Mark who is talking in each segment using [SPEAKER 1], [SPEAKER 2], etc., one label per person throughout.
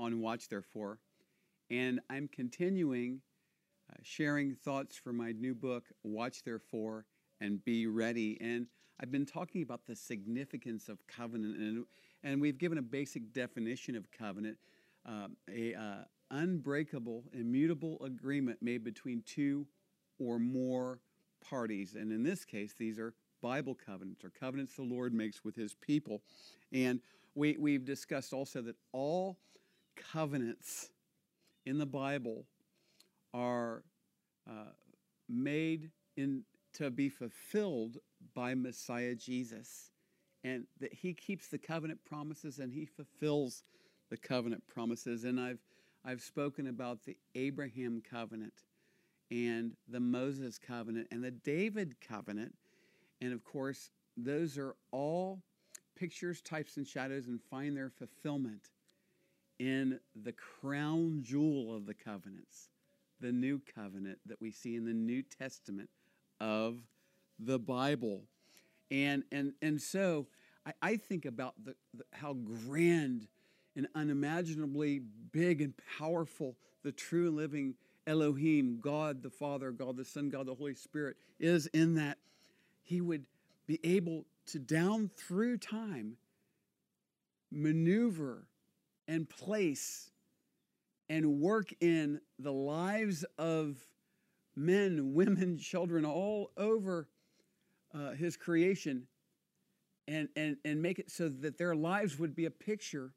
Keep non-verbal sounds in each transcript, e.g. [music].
[SPEAKER 1] on Watch Therefore, and I'm continuing uh, sharing thoughts from my new book, Watch Therefore and Be Ready. And I've been talking about the significance of covenant, and, and we've given a basic definition of covenant um, a uh, unbreakable, immutable agreement made between two or more parties. And in this case, these are Bible covenants or covenants the Lord makes with his people. And we, we've discussed also that all covenants in the Bible are uh, made in, to be fulfilled by Messiah Jesus. And that he keeps the covenant promises and he fulfills the covenant promises. And I've, I've spoken about the Abraham covenant and the Moses covenant and the David covenant. And of course, those are all pictures, types, and shadows and find their fulfillment in the crown jewel of the covenants, the new covenant that we see in the New Testament of the Bible. And, and, and so I, I think about the, the, how grand and unimaginably big and powerful the true and living Elohim, God the Father, God the Son, God the Holy Spirit, is in that He would be able to, down through time, maneuver and place and work in the lives of men, [laughs] women, children all over uh, His creation and, and, and make it so that their lives would be a picture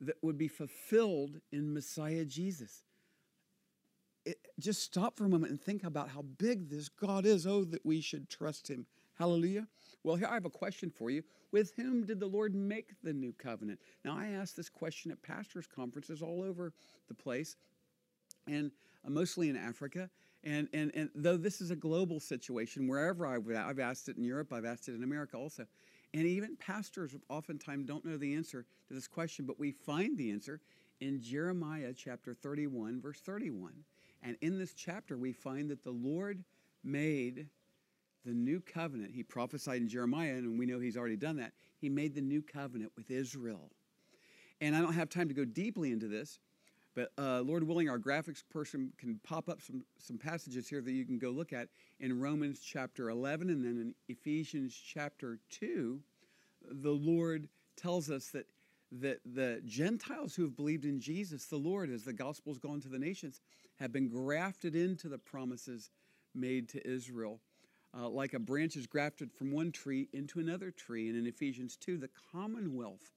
[SPEAKER 1] that would be fulfilled in Messiah Jesus. It, just stop for a moment and think about how big this God is. Oh, that we should trust Him. Hallelujah. Well, here I have a question for you. With whom did the Lord make the new covenant? Now, I ask this question at pastors' conferences all over the place, and uh, mostly in Africa. And, and, and though this is a global situation, wherever I've, I've asked it in Europe, I've asked it in America also. And even pastors oftentimes don't know the answer to this question, but we find the answer in Jeremiah chapter 31, verse 31. And in this chapter, we find that the Lord made the new covenant. He prophesied in Jeremiah, and we know he's already done that. He made the new covenant with Israel. And I don't have time to go deeply into this, but uh, Lord willing, our graphics person can pop up some, some passages here that you can go look at in Romans chapter 11 and then in Ephesians chapter 2. The Lord tells us that, that the Gentiles who have believed in Jesus, the Lord, as the gospel's gone to the nations, have been grafted into the promises made to Israel. Uh, like a branch is grafted from one tree into another tree. And in Ephesians 2, the commonwealth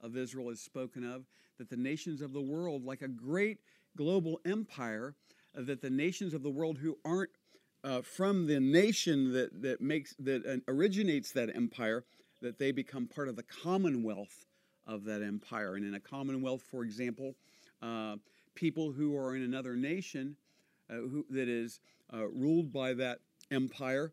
[SPEAKER 1] of Israel is spoken of, that the nations of the world, like a great global empire, uh, that the nations of the world who aren't uh, from the nation that, that makes that uh, originates that empire, that they become part of the commonwealth of that empire. And in a commonwealth, for example, uh, people who are in another nation uh, who, that is ruled by that empire,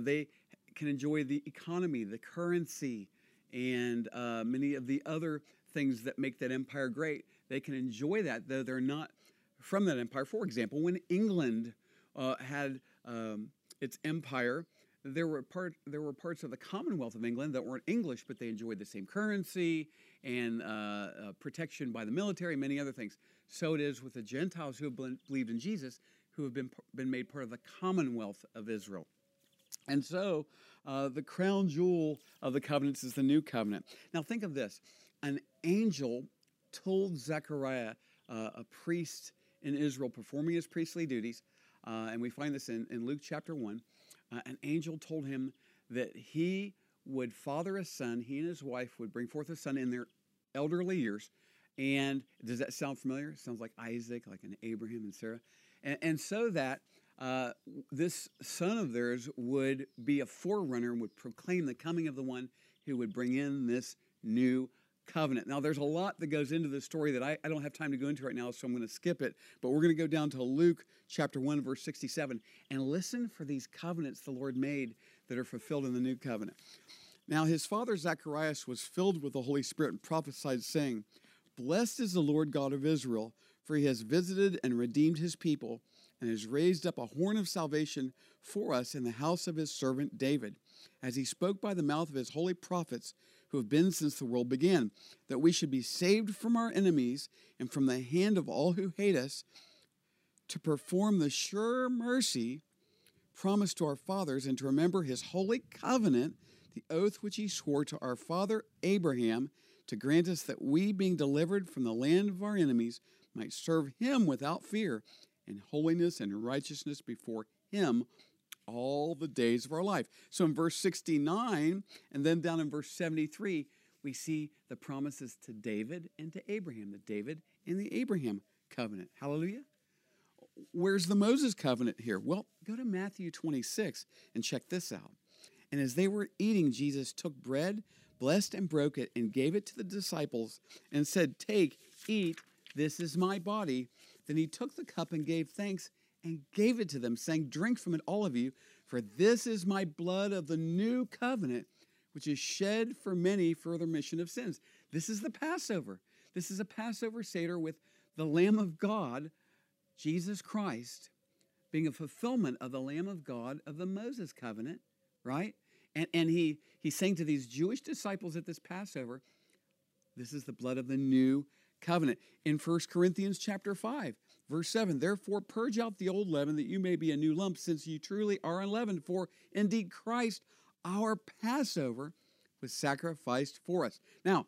[SPEAKER 1] they can enjoy the economy, the currency, and uh, many of the other things that make that empire great. They can enjoy that, though they're not from that empire. For example, when England uh, had um, its empire, there were part there were parts of the Commonwealth of England that weren't English, but they enjoyed the same currency and uh, uh, protection by the military, many other things. So it is with the Gentiles who have believed in Jesus, who have been been made part of the Commonwealth of Israel. And so uh, the crown jewel of the covenants is the new covenant. Now, think of this an angel told Zechariah, uh, a priest in Israel performing his priestly duties, uh, and we find this in, in Luke chapter 1. Uh, an angel told him that he would father a son, he and his wife would bring forth a son in their elderly years. And does that sound familiar? It sounds like Isaac, like an Abraham and Sarah. And, and so that uh, this son of theirs would be a forerunner and would proclaim the coming of the one who would bring in this new covenant. Now, there's a lot that goes into this story that I, I don't have time to go into right now, so I'm going to skip it. But we're going to go down to Luke chapter 1, verse 67, and listen for these covenants the Lord made that are fulfilled in the new covenant. Now, his father Zacharias was filled with the Holy Spirit and prophesied, saying, Blessed is the Lord God of Israel, for he has visited and redeemed his people, and has raised up a horn of salvation for us in the house of his servant David, as he spoke by the mouth of his holy prophets who have been since the world began, that we should be saved from our enemies and from the hand of all who hate us, to perform the sure mercy promised to our fathers, and to remember his holy covenant, the oath which he swore to our father Abraham, to grant us that we, being delivered from the land of our enemies, might serve him without fear in holiness and righteousness before him all the days of our life. So in verse 69 and then down in verse 73, we see the promises to David and to Abraham, the David and the Abraham covenant. Hallelujah. Where's the Moses covenant here? Well, go to Matthew 26 and check this out. And as they were eating, Jesus took bread, blessed and broke it, and gave it to the disciples and said, Take, eat, this is my body. Then he took the cup and gave thanks and gave it to them, saying, Drink from it, all of you, for this is my blood of the new covenant, which is shed for many for the remission of sins. This is the Passover. This is a Passover Seder with the Lamb of God, Jesus Christ, being a fulfillment of the Lamb of God of the Moses covenant, right? And, and he, he's saying to these Jewish disciples at this Passover, this is the blood of the new covenant. In 1 Corinthians chapter 5, verse 7, therefore purge out the old leaven that you may be a new lump, since you truly are unleavened. For indeed Christ, our Passover, was sacrificed for us. Now,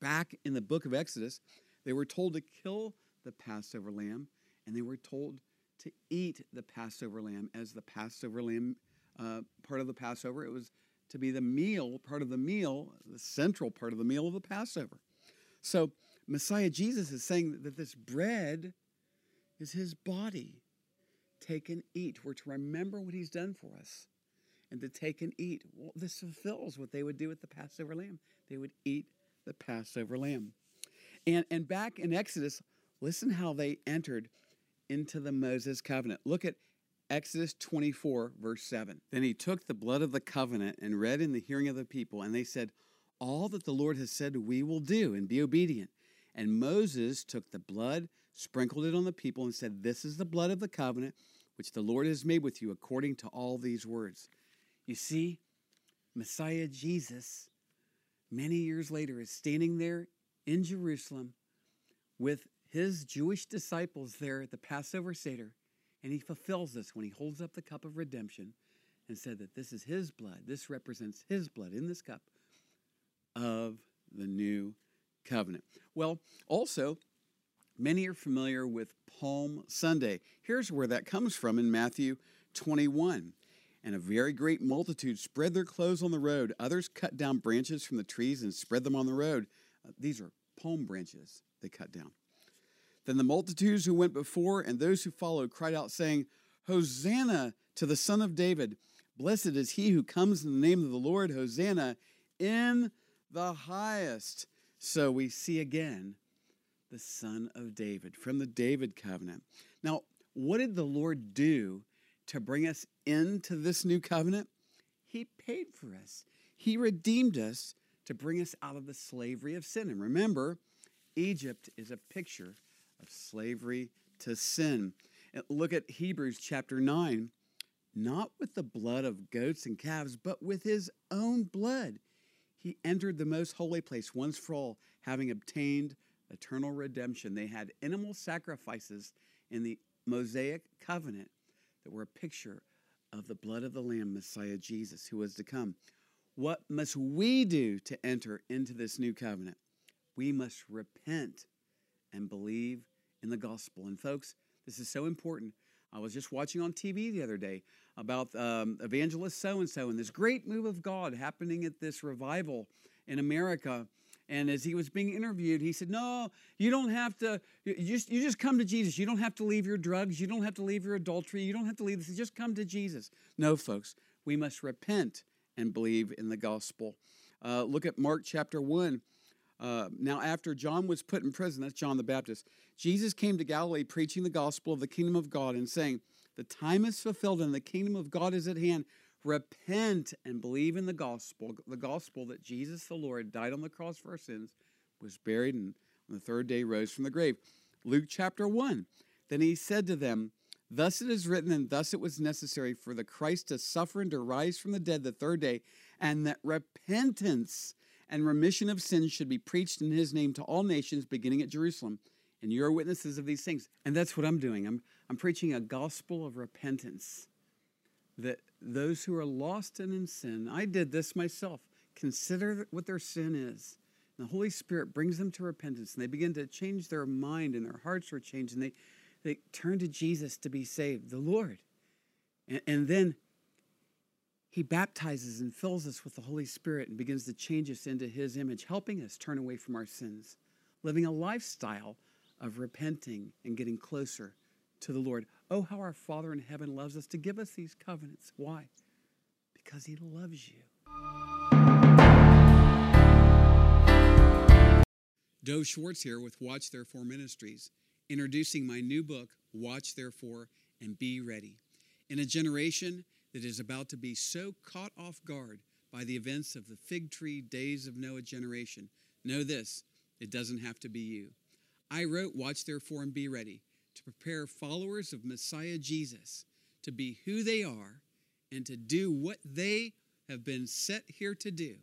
[SPEAKER 1] back in the book of Exodus, they were told to kill the Passover lamb, and they were told to eat the Passover lamb as the Passover lamb uh, part of the Passover. It was to be the meal, part of the meal, the central part of the meal of the Passover. So Messiah Jesus is saying that this bread is his body. Take and eat. We're to remember what he's done for us and to take and eat. Well, this fulfills what they would do with the Passover lamb. They would eat the Passover lamb. And, and back in Exodus, listen how they entered into the Moses covenant. Look at Exodus 24, verse 7. Then he took the blood of the covenant and read in the hearing of the people, and they said, All that the Lord has said we will do and be obedient. And Moses took the blood, sprinkled it on the people, and said, This is the blood of the covenant which the Lord has made with you according to all these words. You see, Messiah Jesus, many years later, is standing there in Jerusalem with his Jewish disciples there at the Passover Seder, and he fulfills this when he holds up the cup of redemption and said that this is his blood. This represents his blood in this cup of the new covenant. Well, also, many are familiar with Palm Sunday. Here's where that comes from in Matthew 21. And a very great multitude spread their clothes on the road. Others cut down branches from the trees and spread them on the road. Uh, these are palm branches they cut down. Then the multitudes who went before and those who followed cried out, saying, Hosanna to the Son of David. Blessed is he who comes in the name of the Lord. Hosanna in the highest. So we see again the Son of David from the David covenant. Now, what did the Lord do to bring us into this new covenant? He paid for us, He redeemed us to bring us out of the slavery of sin. And remember, Egypt is a picture of slavery to sin. Look at Hebrews chapter 9. Not with the blood of goats and calves, but with his own blood he entered the most holy place once for all, having obtained eternal redemption. They had animal sacrifices in the Mosaic covenant that were a picture of the blood of the Lamb, Messiah Jesus, who was to come. What must we do to enter into this new covenant? We must repent and believe in the gospel. And, folks, this is so important. I was just watching on TV the other day about um, evangelist so and so and this great move of God happening at this revival in America. And as he was being interviewed, he said, "No, you don't have to. You just you just come to Jesus. You don't have to leave your drugs. You don't have to leave your adultery. You don't have to leave this. Just come to Jesus." No, folks, we must repent and believe in the gospel. Uh, look at Mark chapter one, Uh, now, after John was put in prison, that's John the Baptist, Jesus came to Galilee preaching the gospel of the kingdom of God and saying, The time is fulfilled and the kingdom of God is at hand. Repent and believe in the gospel, the gospel that Jesus the Lord died on the cross for our sins, was buried, and on the third day rose from the grave. Luke chapter 1. Then he said to them, Thus it is written, and thus it was necessary for the Christ to suffer and to rise from the dead the third day, and that repentance and remission of sins should be preached in his name to all nations, beginning at Jerusalem. And you are witnesses of these things. And that's what I'm doing. I'm, I'm preaching a gospel of repentance. That those who are lost and in sin, I did this myself, consider what their sin is. And the Holy Spirit brings them to repentance, and they begin to change their mind, and their hearts are changed, and they, they turn to Jesus to be saved, the Lord. And, and then he baptizes and fills us with the Holy Spirit and begins to change us into His image, helping us turn away from our sins, living a lifestyle of repenting and getting closer to the Lord. Oh, how our Father in heaven loves us to give us these covenants. Why? Because He loves you. Dov Schwartz here with Watch Therefore Ministries, introducing my new book, Watch Therefore and Be Ready. In a generation that is about to be so caught off guard by the events of the fig tree days of Noah generation, know this it doesn't have to be you. I wrote, Watch Therefore and Be Ready, to prepare followers of Messiah Jesus to be who they are and to do what they have been set here to do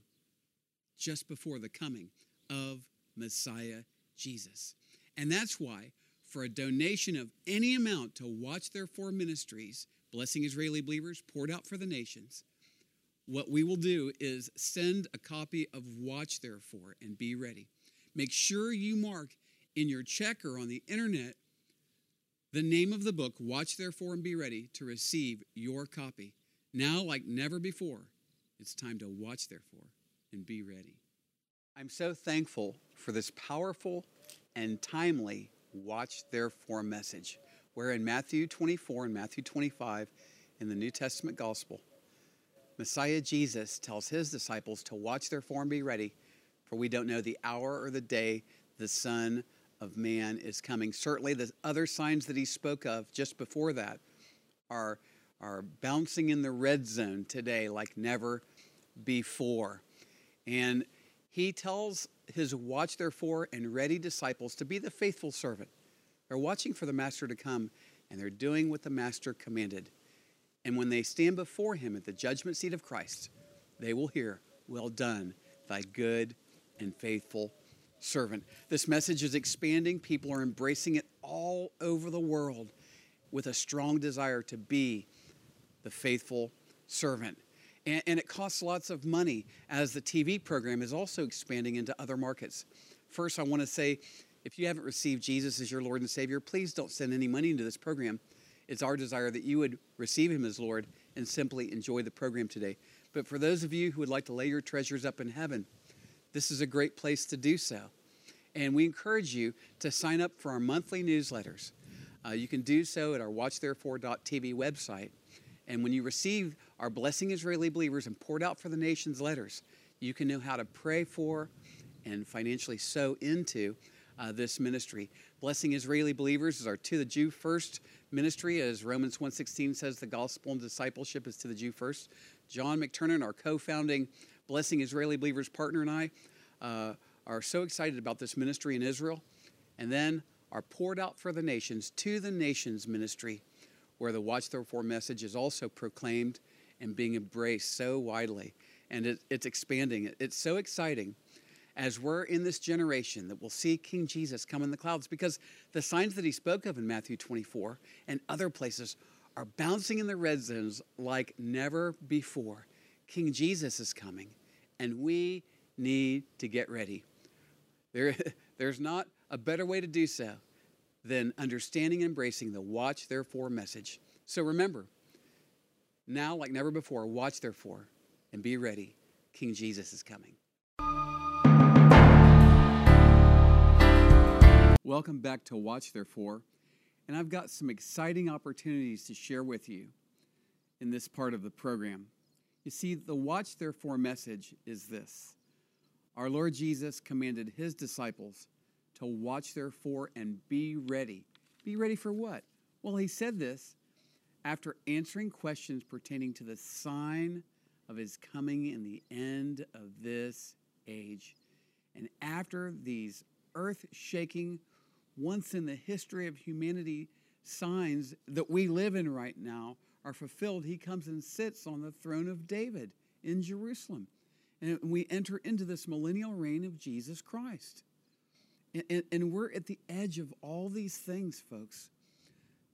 [SPEAKER 1] just before the coming of Messiah Jesus. And that's why, for a donation of any amount to Watch Therefore Ministries, blessing Israeli believers, poured out for the nations. What we will do is send a copy of Watch Therefore and be ready. Make sure you mark in your checker on the internet the name of the book, Watch Therefore and Be Ready, to receive your copy. Now, like never before, it's time to watch Therefore and be ready. I'm so thankful for this powerful and timely Watch Therefore message where in Matthew 24 and Matthew 25 in the New Testament Gospel, Messiah Jesus tells his disciples to watch their form be ready, for we don't know the hour or the day the Son of Man is coming. Certainly, the other signs that he spoke of just before that are, are bouncing in the red zone today like never before. And he tells his watch therefore and ready disciples to be the faithful servant they're watching for the master to come, and they're doing what the master commanded. And when they stand before him at the judgment seat of Christ, they will hear, Well done, thy good and faithful servant. This message is expanding. People are embracing it all over the world with a strong desire to be the faithful servant. And, and, it costs lots of money as the TV program is also expanding into other markets. First, I want to say if you haven't received Jesus as your Lord and Savior, please don't send any money into this program. It's our desire that you would receive Him as Lord and simply enjoy the program today. But for those of you who would like to lay your treasures up in heaven, this is a great place to do so. And we encourage you to sign up for our monthly newsletters. Uh, you can do so at our watchtherefore.tv website. And when you receive our Blessing Israeli Believers and poured out for the nations letters, you can know how to pray for and financially sow into uh, this ministry. Blessing Israeli believers is our to the Jew first ministry, as Romans 1.16 says the gospel and discipleship is to the Jew first. John McTernan, our co-founding Blessing Israeli Believers partner and I uh, are so excited about this ministry in Israel. And then our poured out for the nations to the nations ministry, where the Watch Therefore message is also proclaimed and being embraced so widely. And it, it's expanding. It's so exciting as we're in this generation that will see King Jesus come in the clouds because the signs that he spoke of in Matthew 24 and other places are bouncing in the red zones like never before. King Jesus is coming, and we need to get ready. There, [laughs] there's not a better way to do so than understanding and embracing the watch therefore message. So remember, now like never before, watch therefore and be ready. King Jesus is coming. Welcome back to Watch Therefore, and I've got some exciting opportunities to share with you in this part of the program. You see, the Watch Therefore message is this Our Lord Jesus commanded his disciples to watch, therefore, and be ready. Be ready for what? Well, he said this after answering questions pertaining to the sign of his coming in the end of this age. And after these earth shaking, once in the history of humanity signs that we live in right now are fulfilled, he comes and sits on the throne of David in Jerusalem. And we enter into this millennial reign of Jesus Christ. And, and, and, we're at the edge of all these things, folks.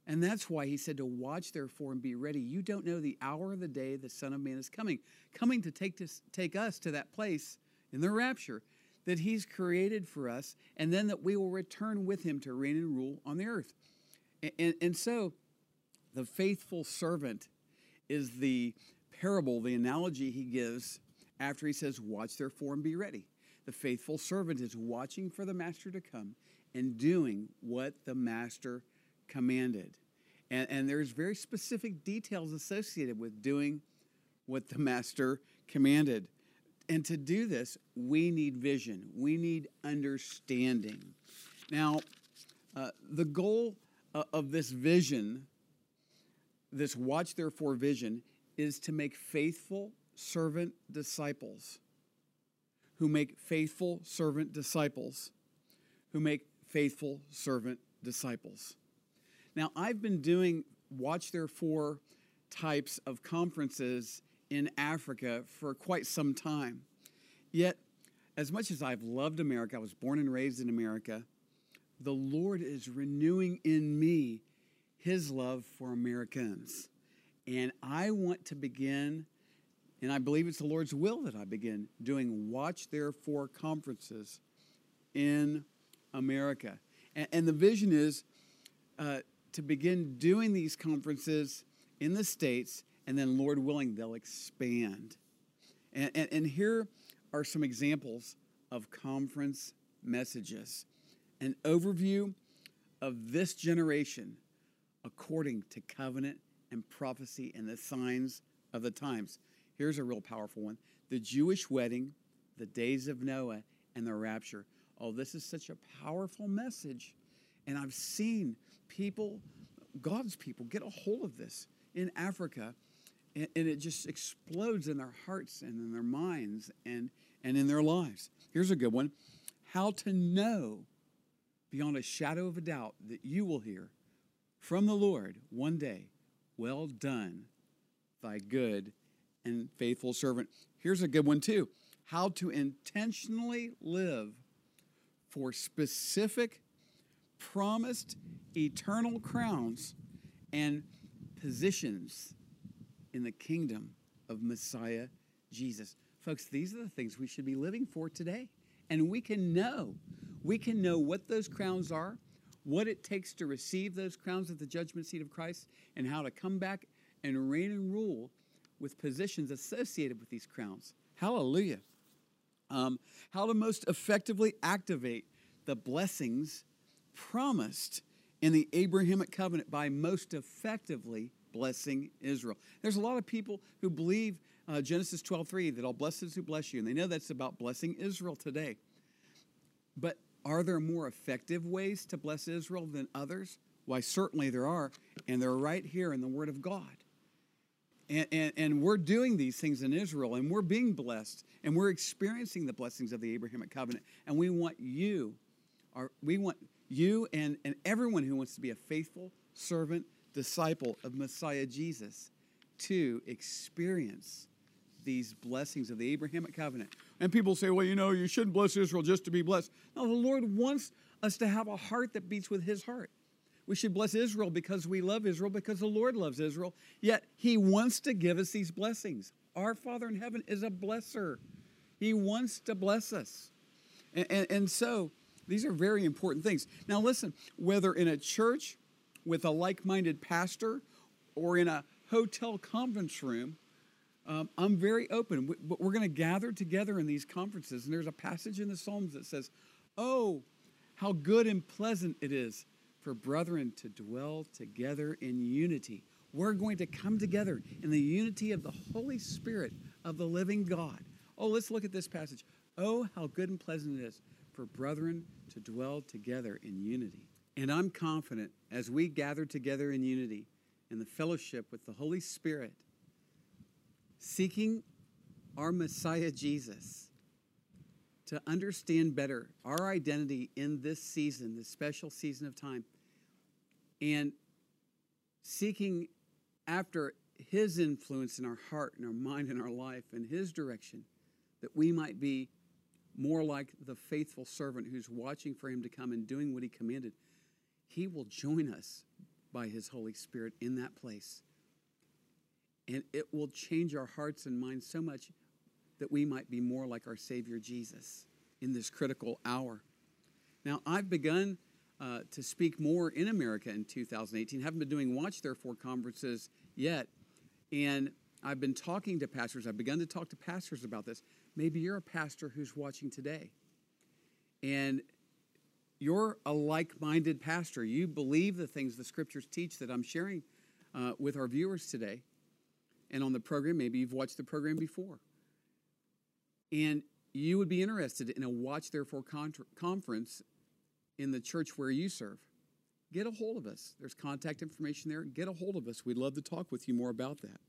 [SPEAKER 1] And that's why he said to watch, therefore, and be ready. You don't know the hour of the day the Son of Man is coming, coming to take, to, take us to that place in the rapture that he's created for us, and then that we will return with him to reign and rule on the earth. And, and, and so the faithful servant is the parable, the analogy he gives after he says, Watch therefore and be ready. The faithful servant is watching for the master to come and doing what the master commanded. And, and there's very specific details associated with doing what the master commanded. And to do this, we need vision, we need understanding. Now, uh, the goal uh, of this vision, this watch therefore vision, is to make faithful servant disciples who make faithful servant disciples who make faithful servant disciples. Now, I've been doing Watch Therefore types of conferences in Africa for quite some time. Yet, as much as I've loved America, I was born and raised in America, the Lord is renewing in me his love for Americans. And I want to begin, and I believe it's the Lord's will that I begin doing Watch Therefore conferences in America. And, and the vision is uh, to begin doing these conferences in the States, and then, Lord willing, they'll expand. And, and, and here are some examples of conference messages an overview of this generation according to covenant and prophecy and the signs of the times. Here's a real powerful one the Jewish wedding, the days of Noah, and the rapture. Oh, this is such a powerful message. And I've seen people, God's people, get a hold of this in Africa, and, it just explodes in their hearts and in their minds and, and in their lives. Here's a good one how to know beyond a shadow of a doubt that you will hear from the Lord one day, Well done, thy good and faithful servant. Here's a good one, too how to intentionally live for specific, promised eternal crowns and positions in the kingdom of Messiah Jesus. Folks, these are the things we should be living for today. And we can know we can know what those crowns are, what it takes to receive those crowns at the judgment seat of Christ, and how to come back and reign and rule with positions associated with these crowns. Hallelujah. Um, how to most effectively activate the blessings promised in the Abrahamic covenant by most effectively blessing Israel. There's a lot of people who believe uh, Genesis 12:3 that I'll bless those who bless you, and they know that's about blessing Israel today. But are there more effective ways to bless Israel than others? Why, certainly there are, and they're right here in the Word of God. And, and, and, we're doing these things in Israel, and we're being blessed, and we're experiencing the blessings of the Abrahamic covenant. And we want you, our, we want you and, and everyone who wants to be a faithful servant, disciple of Messiah Jesus, to experience these blessings of the Abrahamic covenant. And people say, well, you know, you shouldn't bless Israel just to be blessed. No, the Lord wants us to have a heart that beats with his heart. We should bless Israel because we love Israel, because the Lord loves Israel. Yet he wants to give us these blessings. Our Father in heaven is a blesser, he wants to bless us. And, and, and so these are very important things. Now, listen, whether in a church with a like minded pastor or in a hotel conference room, um, I'm very open. We, but we're going to gather together in these conferences, and there's a passage in the Psalms that says, Oh, how good and pleasant it is for brethren to dwell together in unity. We're going to come together in the unity of the Holy Spirit of the living God. Oh, let's look at this passage. Oh, how good and pleasant it is for brethren to dwell together in unity. And I'm confident as we gather together in unity in the fellowship with the Holy Spirit, seeking our Messiah Jesus, to understand better our identity in this season, this special season of time, and seeking after His influence in our heart and our mind and our life and His direction, that we might be more like the faithful servant who's watching for Him to come and doing what He commanded. He will join us by His Holy Spirit in that place. And it will change our hearts and minds so much that we might be more like our Savior Jesus in this critical hour. Now, I've begun uh, to speak more in America in 2018. Haven't been doing Watch Therefore conferences yet. And I've been talking to pastors. I've begun to talk to pastors about this. Maybe you're a pastor who's watching today. And you're a like minded pastor. You believe the things the scriptures teach that I'm sharing uh, with our viewers today. And on the program, maybe you've watched the program before. And you would be interested in a Watch Therefore conference in the church where you serve. Get a hold of us. There's contact information there. Get a hold of us. We'd love to talk with you more about that.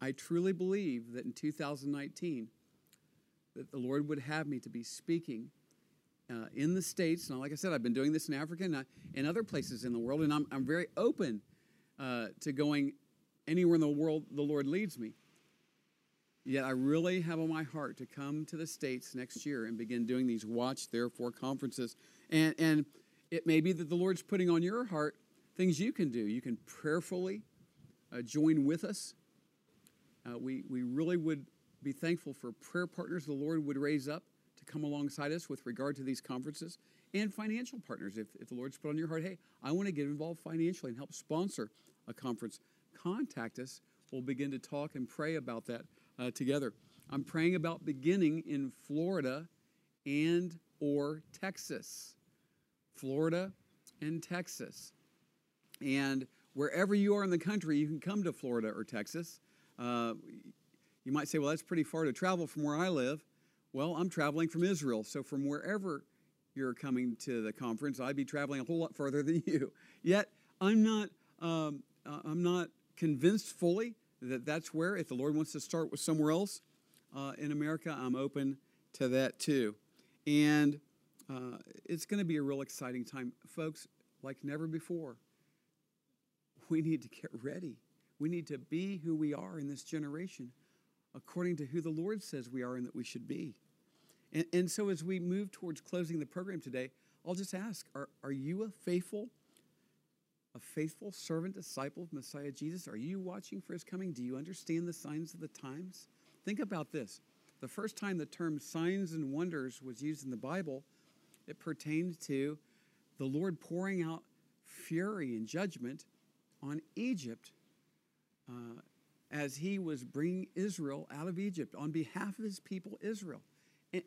[SPEAKER 1] I truly believe that in 2019, that the Lord would have me to be speaking uh, in the States. Now, like I said, I've been doing this in Africa and, uh, and other places in the world, and I'm, I'm very open uh, to going anywhere in the world the Lord leads me. Yet I really have on my heart to come to the States next year and begin doing these Watch Therefore conferences. And, and it may be that the Lord's putting on your heart things you can do. You can prayerfully uh, join with us. Uh, we, we really would be thankful for prayer partners the Lord would raise up come alongside us with regard to these conferences and financial partners. If, if the Lord's put on your heart, hey, I want to get involved financially and help sponsor a conference, contact us. We'll begin to talk and pray about that uh, together. I'm praying about beginning in Florida and or Texas. Florida and Texas. And wherever you are in the country, you can come to Florida or Texas. Uh, you might say, well, that's pretty far to travel from where I live. Well, I'm traveling from Israel. So from wherever you're coming to the conference, I'd be traveling a whole lot further [laughs] than you. Yet, I'm not, um, uh, I'm not convinced fully that that's where, if the Lord wants to start with somewhere else uh, in America, I'm open to that too. And uh, it's going to be a real exciting time. Folks, like never before, we need to get ready. We need to be who we are in this generation according to who the Lord says we are and that we should be. And, and so as we move towards closing the program today, I'll just ask, are, are you a faithful, a faithful servant, disciple of Messiah Jesus? Are you watching for his coming? Do you understand the signs of the times? Think about this. The first time the term signs and wonders was used in the Bible, it pertained to the Lord pouring out fury and judgment on Egypt uh, as he was bringing Israel out of Egypt on behalf of his people Israel.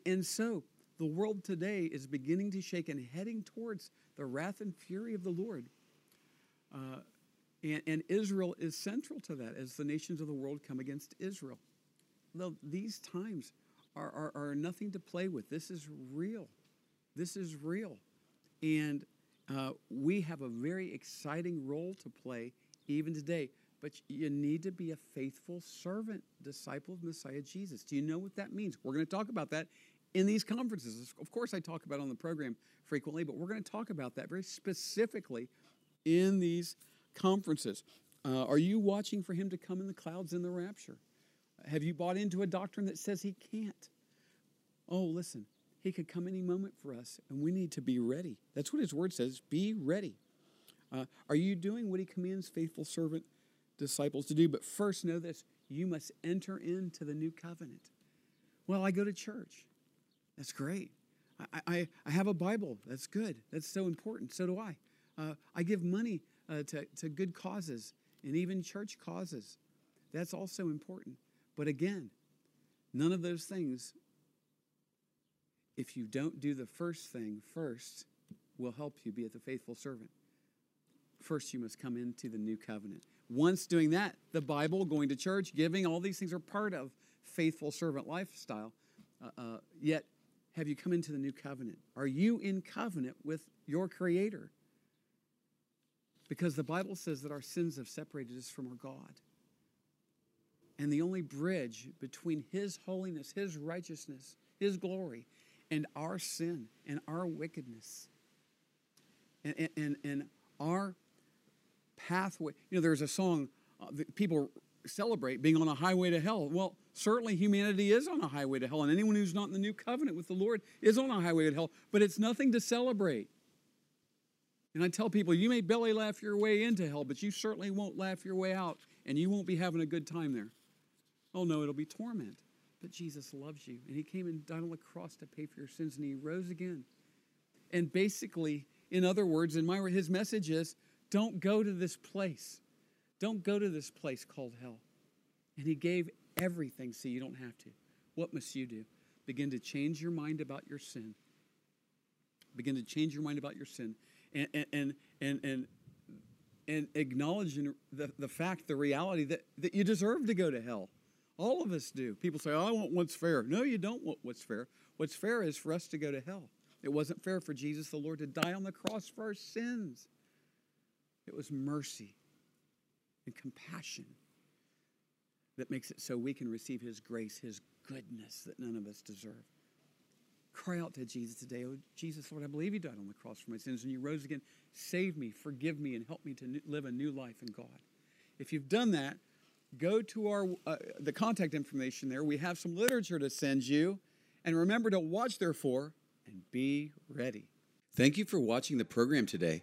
[SPEAKER 1] And, so the world today is beginning to shake and heading towards the wrath and fury of the Lord. Uh, and, and, Israel is central to that as the nations of the world come against Israel. These times are, are, are nothing to play with. This is real. This is real. And uh, we have a very exciting role to play even today. But you need to be a faithful servant, disciple of Messiah Jesus. Do you know what that means? We're going to talk about that in these conferences. Of course, I talk about on the program frequently, but we're going to talk about that very specifically in these conferences. Uh, are you watching for him to come in the clouds in the rapture? Have you bought into a doctrine that says he can't? Oh, listen, he could come any moment for us, and we need to be ready. That's what his word says be ready. Uh, are you doing what he commands faithful servant disciples to do? But first, know this you must enter into the new covenant. Well, I go to church. That's great. I, I, I have a Bible. That's good. That's so important. So do I. Uh, I give money uh, to, to good causes and even church causes. That's also important. But again, none of those things if you don't do the first thing first, will help you be a faithful servant. First, you must come into the new covenant. Once doing that, the Bible, going to church, giving, all these things are part of faithful servant lifestyle. Uh, uh, yet, have you come into the new covenant? Are you in covenant with your Creator? Because the Bible says that our sins have separated us from our God. And the only bridge between His holiness, His righteousness, His glory, and our sin and our wickedness and, and, and our pathway. You know, there's a song uh, that people celebrate being on a highway to hell. Well, certainly humanity is on a highway to hell, and anyone who's not in the new covenant with the Lord is on a highway to hell, but it's nothing to celebrate. And I tell people, you may belly laugh your way into hell, but you certainly won't laugh your way out, and you won't be having a good time there. Oh no, it'll be torment. But Jesus loves you, and He came and died on the cross to pay for your sins, and He rose again. And basically, in other words, in my His message is, don't go to this place. Don't go to this place called hell. And He gave everything so you don't have to. What must you do? Begin to change your mind about your sin. Begin to change your mind about your sin and and and and, and acknowledging the, the fact, the reality that, that you deserve to go to hell. All of us do. People say, oh, I want what's fair. No, you don't want what's fair. What's fair is for us to go to hell. It wasn't fair for Jesus, the Lord, to die on the cross for our sins. It was mercy and compassion that makes it so we can receive His grace, His goodness that none of us deserve. Cry out to Jesus today, Oh, Jesus, Lord, I believe you died on the cross for my sins and you rose again. Save me, forgive me, and help me to live a new life in God. If you've done that, go to our uh, the contact information there. We have some literature to send you. And remember to watch, therefore, and be ready. Thank you for watching the program today.